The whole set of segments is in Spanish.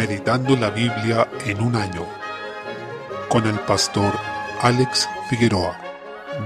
Meditando la Biblia en un año con el pastor Alex Figueroa.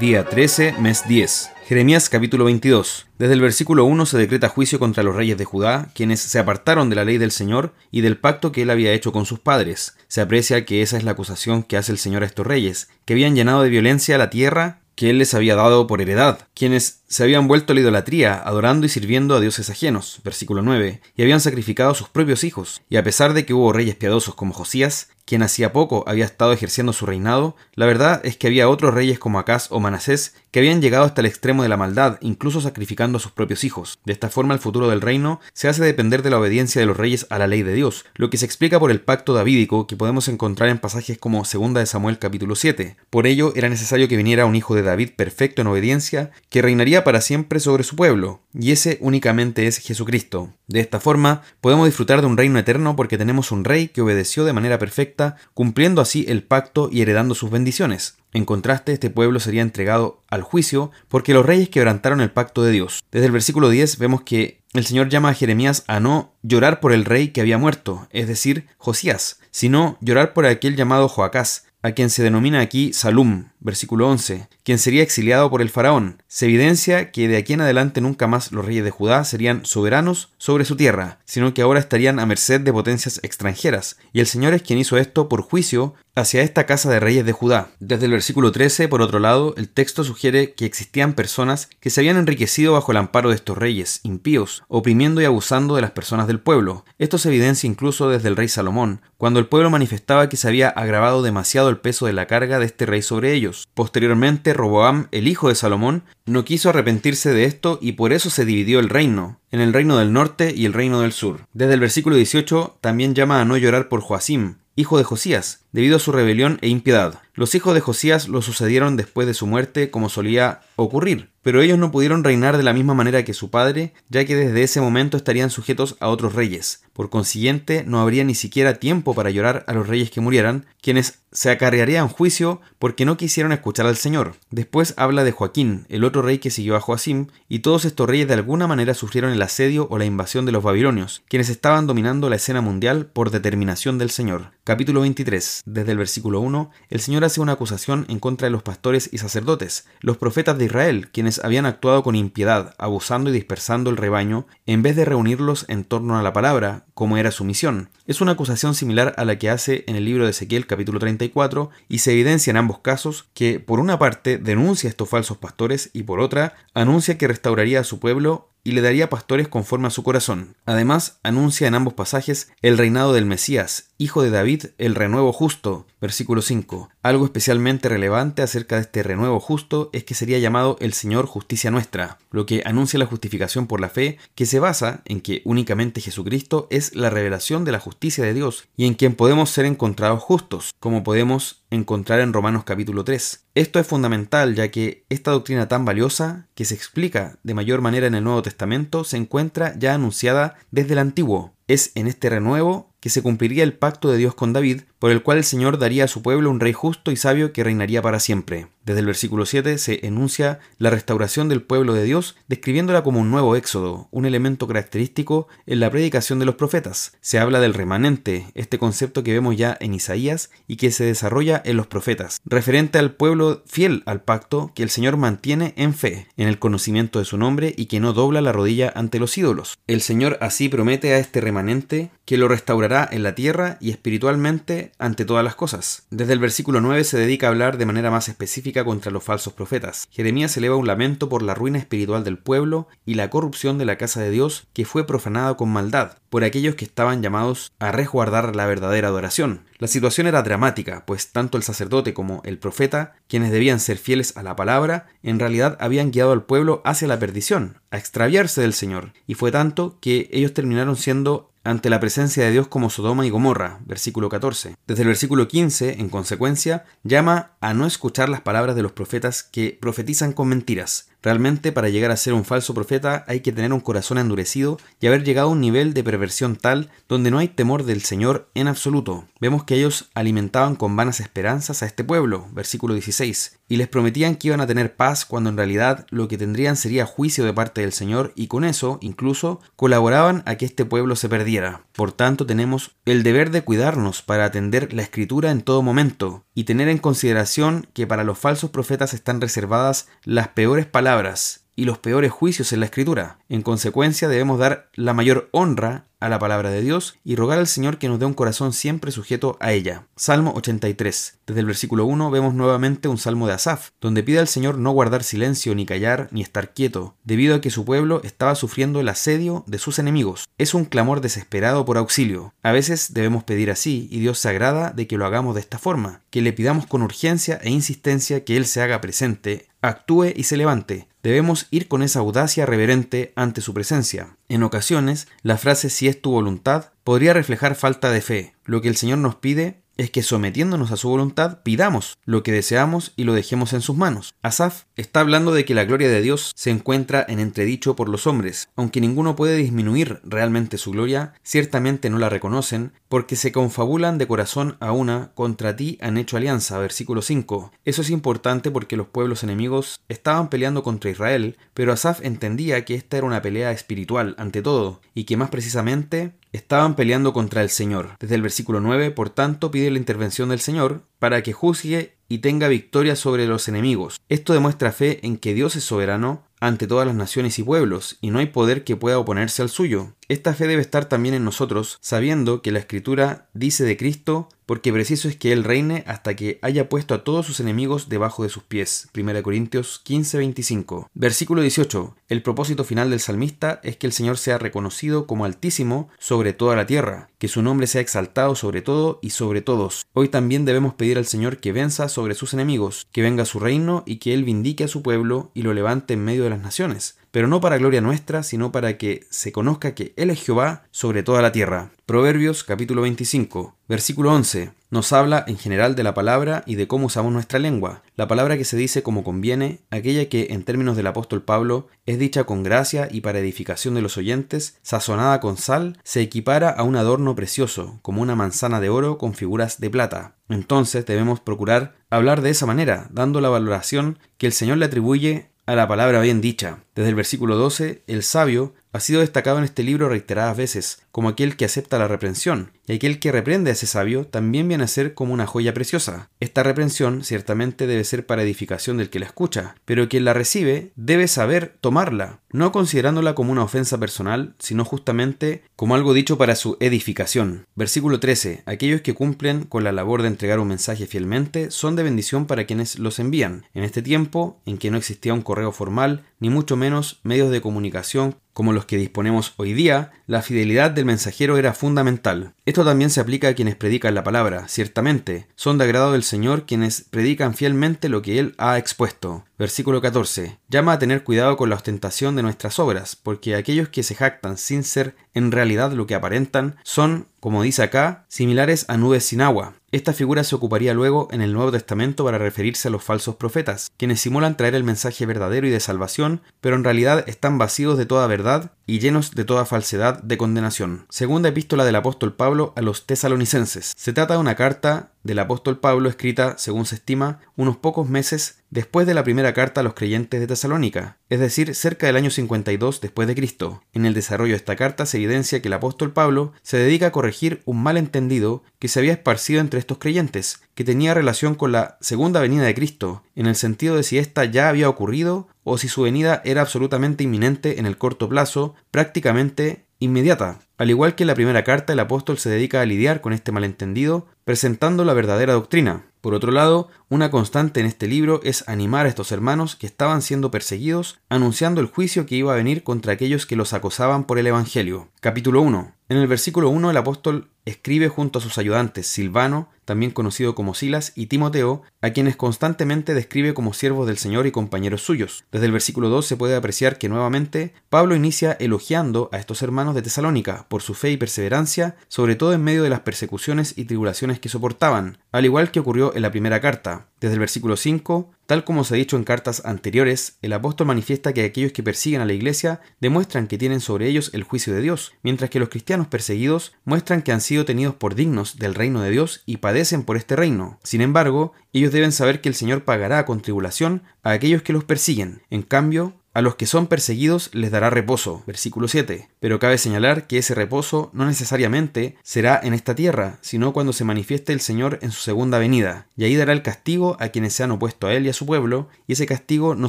Día 13, mes 10. Jeremías capítulo 22. Desde el versículo 1 se decreta juicio contra los reyes de Judá, quienes se apartaron de la ley del Señor y del pacto que él había hecho con sus padres. Se aprecia que esa es la acusación que hace el Señor a estos reyes, que habían llenado de violencia la tierra que él les había dado por heredad, quienes se habían vuelto a la idolatría, adorando y sirviendo a dioses ajenos, versículo 9, y habían sacrificado a sus propios hijos, y a pesar de que hubo reyes piadosos como Josías, quien hacía poco había estado ejerciendo su reinado, la verdad es que había otros reyes como Acaz o Manasés que habían llegado hasta el extremo de la maldad, incluso sacrificando a sus propios hijos. De esta forma el futuro del reino se hace depender de la obediencia de los reyes a la ley de Dios, lo que se explica por el pacto davídico que podemos encontrar en pasajes como 2 de Samuel capítulo 7. Por ello era necesario que viniera un hijo de David perfecto en obediencia, que reinaría para siempre sobre su pueblo, y ese únicamente es Jesucristo. De esta forma podemos disfrutar de un reino eterno porque tenemos un rey que obedeció de manera perfecta cumpliendo así el pacto y heredando sus bendiciones. En contraste, este pueblo sería entregado al juicio porque los reyes quebrantaron el pacto de Dios. Desde el versículo 10 vemos que el Señor llama a Jeremías a no llorar por el rey que había muerto, es decir, Josías, sino llorar por aquel llamado Joacás, a quien se denomina aquí Salum, versículo 11, quien sería exiliado por el faraón. Se evidencia que de aquí en adelante nunca más los reyes de Judá serían soberanos sobre su tierra, sino que ahora estarían a merced de potencias extranjeras, y el Señor es quien hizo esto por juicio hacia esta casa de reyes de Judá. Desde el versículo 13, por otro lado, el texto sugiere que existían personas que se habían enriquecido bajo el amparo de estos reyes impíos, oprimiendo y abusando de las personas del pueblo. Esto se evidencia incluso desde el rey Salomón, cuando el pueblo manifestaba que se había agravado demasiado el peso de la carga de este rey sobre ellos. Posteriormente, Roboam, el hijo de Salomón, no quiso arrepentirse de esto y por eso se dividió el reino, en el reino del norte y el reino del sur. Desde el versículo 18 también llama a no llorar por Joacim, hijo de Josías, debido a su rebelión e impiedad. Los hijos de Josías lo sucedieron después de su muerte como solía ocurrir, pero ellos no pudieron reinar de la misma manera que su padre, ya que desde ese momento estarían sujetos a otros reyes. Por consiguiente, no habría ni siquiera tiempo para llorar a los reyes que murieran, quienes se acarrearían juicio porque no quisieron escuchar al Señor. Después habla de Joaquín, el otro rey que siguió a Joacim, y todos estos reyes de alguna manera sufrieron el asedio o la invasión de los babilonios, quienes estaban dominando la escena mundial por determinación del Señor. Capítulo 23. Desde el versículo 1, el Señor hace una acusación en contra de los pastores y sacerdotes, los profetas de Israel, quienes habían actuado con impiedad, abusando y dispersando el rebaño, en vez de reunirlos en torno a la palabra, como era su misión. Es una acusación similar a la que hace en el libro de Ezequiel capítulo 34, y se evidencia en ambos casos que, por una parte, denuncia a estos falsos pastores y por otra, anuncia que restauraría a su pueblo y le daría pastores conforme a su corazón. Además, anuncia en ambos pasajes el reinado del Mesías, hijo de David, el renuevo justo, versículo 5. Algo especialmente relevante acerca de este renuevo justo es que sería llamado el Señor justicia nuestra, lo que anuncia la justificación por la fe, que se basa en que únicamente Jesucristo es la revelación de la justicia de Dios y en quien podemos ser encontrados justos, como podemos encontrar en Romanos capítulo 3. Esto es fundamental ya que esta doctrina tan valiosa, que se explica de mayor manera en el Nuevo Testamento, se encuentra ya anunciada desde el Antiguo. Es en este renuevo que se cumpliría el pacto de Dios con David, por el cual el Señor daría a su pueblo un rey justo y sabio que reinaría para siempre. Desde el versículo 7 se enuncia la restauración del pueblo de Dios, describiéndola como un nuevo éxodo, un elemento característico en la predicación de los profetas. Se habla del remanente, este concepto que vemos ya en Isaías y que se desarrolla en los profetas, referente al pueblo fiel al pacto que el Señor mantiene en fe, en el conocimiento de su nombre y que no dobla la rodilla ante los ídolos. El Señor así promete a este remanente que lo restaurará en la tierra y espiritualmente ante todas las cosas. Desde el versículo 9 se dedica a hablar de manera más específica contra los falsos profetas. Jeremías eleva un lamento por la ruina espiritual del pueblo y la corrupción de la casa de Dios que fue profanada con maldad por aquellos que estaban llamados a resguardar la verdadera adoración. La situación era dramática, pues tanto el sacerdote como el profeta, quienes debían ser fieles a la palabra, en realidad habían guiado al pueblo hacia la perdición, a extraviarse del Señor, y fue tanto que ellos terminaron siendo ante la presencia de Dios como Sodoma y Gomorra, versículo 14. Desde el versículo 15, en consecuencia, llama a no escuchar las palabras de los profetas que profetizan con mentiras. Realmente para llegar a ser un falso profeta hay que tener un corazón endurecido y haber llegado a un nivel de perversión tal donde no hay temor del Señor en absoluto. Vemos que ellos alimentaban con vanas esperanzas a este pueblo, versículo 16, y les prometían que iban a tener paz cuando en realidad lo que tendrían sería juicio de parte del Señor y con eso incluso colaboraban a que este pueblo se perdiera. Por tanto tenemos el deber de cuidarnos para atender la escritura en todo momento y tener en consideración que para los falsos profetas están reservadas las peores palabras y los peores juicios en la escritura. En consecuencia debemos dar la mayor honra a la palabra de Dios y rogar al Señor que nos dé un corazón siempre sujeto a ella. Salmo 83. Desde el versículo 1 vemos nuevamente un salmo de Asaf, donde pide al Señor no guardar silencio, ni callar, ni estar quieto, debido a que su pueblo estaba sufriendo el asedio de sus enemigos. Es un clamor desesperado por auxilio. A veces debemos pedir así, y Dios se agrada de que lo hagamos de esta forma, que le pidamos con urgencia e insistencia que Él se haga presente, actúe y se levante. Debemos ir con esa audacia reverente ante su presencia. En ocasiones, la frase si es tu voluntad podría reflejar falta de fe. Lo que el Señor nos pide es que sometiéndonos a su voluntad pidamos lo que deseamos y lo dejemos en sus manos. Asaf está hablando de que la gloria de Dios se encuentra en entredicho por los hombres. Aunque ninguno puede disminuir realmente su gloria, ciertamente no la reconocen, porque se confabulan de corazón a una, contra ti han hecho alianza. Versículo 5. Eso es importante porque los pueblos enemigos estaban peleando contra Israel, pero Asaf entendía que esta era una pelea espiritual ante todo, y que más precisamente estaban peleando contra el Señor. Desde el versículo 9, por tanto, pide la intervención del Señor para que juzgue y tenga victoria sobre los enemigos. Esto demuestra fe en que Dios es soberano ante todas las naciones y pueblos, y no hay poder que pueda oponerse al suyo. Esta fe debe estar también en nosotros, sabiendo que la Escritura dice de Cristo, porque preciso es que Él reine hasta que haya puesto a todos sus enemigos debajo de sus pies. 1 Corintios 15:25. Versículo 18. El propósito final del salmista es que el Señor sea reconocido como altísimo sobre toda la tierra, que su nombre sea exaltado sobre todo y sobre todos. Hoy también debemos pedir al Señor que venza sobre sus enemigos, que venga su reino y que Él vindique a su pueblo y lo levante en medio de las naciones pero no para gloria nuestra, sino para que se conozca que Él es Jehová sobre toda la tierra. Proverbios capítulo 25, versículo 11, nos habla en general de la palabra y de cómo usamos nuestra lengua. La palabra que se dice como conviene, aquella que en términos del apóstol Pablo es dicha con gracia y para edificación de los oyentes, sazonada con sal, se equipara a un adorno precioso, como una manzana de oro con figuras de plata. Entonces debemos procurar hablar de esa manera, dando la valoración que el Señor le atribuye a la palabra bien dicha. Desde el versículo 12, el sabio ha sido destacado en este libro reiteradas veces, como aquel que acepta la reprensión, y aquel que reprende a ese sabio también viene a ser como una joya preciosa. Esta reprensión ciertamente debe ser para edificación del que la escucha, pero quien la recibe debe saber tomarla, no considerándola como una ofensa personal, sino justamente como algo dicho para su edificación. Versículo 13. Aquellos que cumplen con la labor de entregar un mensaje fielmente son de bendición para quienes los envían. En este tiempo, en que no existía un correo formal, ni mucho menos medios de comunicación como los que disponemos hoy día, la fidelidad del mensajero era fundamental. Esto también se aplica a quienes predican la palabra, ciertamente. Son de agrado del Señor quienes predican fielmente lo que Él ha expuesto. Versículo 14. Llama a tener cuidado con la ostentación de nuestras obras, porque aquellos que se jactan sin ser en realidad lo que aparentan son, como dice acá, similares a nubes sin agua. Esta figura se ocuparía luego en el Nuevo Testamento para referirse a los falsos profetas, quienes simulan traer el mensaje verdadero y de salvación, pero en realidad están vacíos de toda verdad y llenos de toda falsedad de condenación. Segunda epístola del apóstol Pablo a los tesalonicenses. Se trata de una carta del apóstol Pablo escrita, según se estima, unos pocos meses después de la primera carta a los creyentes de Tesalónica, es decir, cerca del año 52 después de Cristo. En el desarrollo de esta carta se evidencia que el apóstol Pablo se dedica a corregir un malentendido que se había esparcido entre estos creyentes, que tenía relación con la segunda venida de Cristo, en el sentido de si ésta ya había ocurrido o si su venida era absolutamente inminente en el corto plazo, prácticamente inmediata. Al igual que en la primera carta, el apóstol se dedica a lidiar con este malentendido, presentando la verdadera doctrina. Por otro lado, una constante en este libro es animar a estos hermanos que estaban siendo perseguidos, anunciando el juicio que iba a venir contra aquellos que los acosaban por el Evangelio. Capítulo 1. En el versículo 1 el apóstol escribe junto a sus ayudantes Silvano, también conocido como Silas, y Timoteo, a quienes constantemente describe como siervos del Señor y compañeros suyos. Desde el versículo 2 se puede apreciar que nuevamente Pablo inicia elogiando a estos hermanos de Tesalónica por su fe y perseverancia, sobre todo en medio de las persecuciones y tribulaciones que soportaban, al igual que ocurrió en la primera carta. Desde el versículo 5 Tal como se ha dicho en cartas anteriores, el apóstol manifiesta que aquellos que persiguen a la iglesia demuestran que tienen sobre ellos el juicio de Dios, mientras que los cristianos perseguidos muestran que han sido tenidos por dignos del reino de Dios y padecen por este reino. Sin embargo, ellos deben saber que el Señor pagará con tribulación a aquellos que los persiguen. En cambio, a los que son perseguidos les dará reposo. Versículo 7. Pero cabe señalar que ese reposo no necesariamente será en esta tierra, sino cuando se manifieste el Señor en su segunda venida. Y ahí dará el castigo a quienes se han opuesto a Él y a su pueblo, y ese castigo no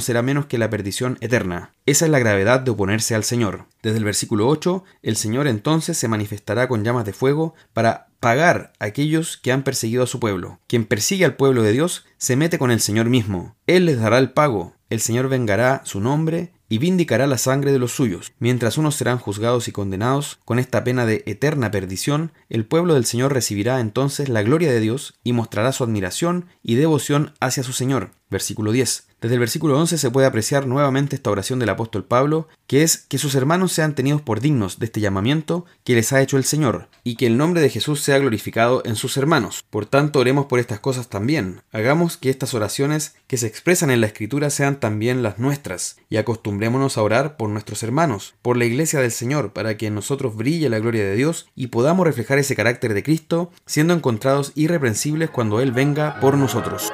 será menos que la perdición eterna. Esa es la gravedad de oponerse al Señor. Desde el versículo 8, el Señor entonces se manifestará con llamas de fuego para pagar a aquellos que han perseguido a su pueblo. Quien persigue al pueblo de Dios se mete con el Señor mismo. Él les dará el pago, el Señor vengará su nombre y vindicará la sangre de los suyos. Mientras unos serán juzgados y condenados con esta pena de eterna perdición, el pueblo del Señor recibirá entonces la gloria de Dios y mostrará su admiración y devoción hacia su Señor. Versículo 10. Desde el versículo 11 se puede apreciar nuevamente esta oración del apóstol Pablo, que es que sus hermanos sean tenidos por dignos de este llamamiento que les ha hecho el Señor, y que el nombre de Jesús sea glorificado en sus hermanos. Por tanto, oremos por estas cosas también. Hagamos que estas oraciones que se expresan en la Escritura sean también las nuestras, y acostumbrémonos a orar por nuestros hermanos, por la iglesia del Señor, para que en nosotros brille la gloria de Dios y podamos reflejar ese carácter de Cristo, siendo encontrados irreprensibles cuando Él venga por nosotros.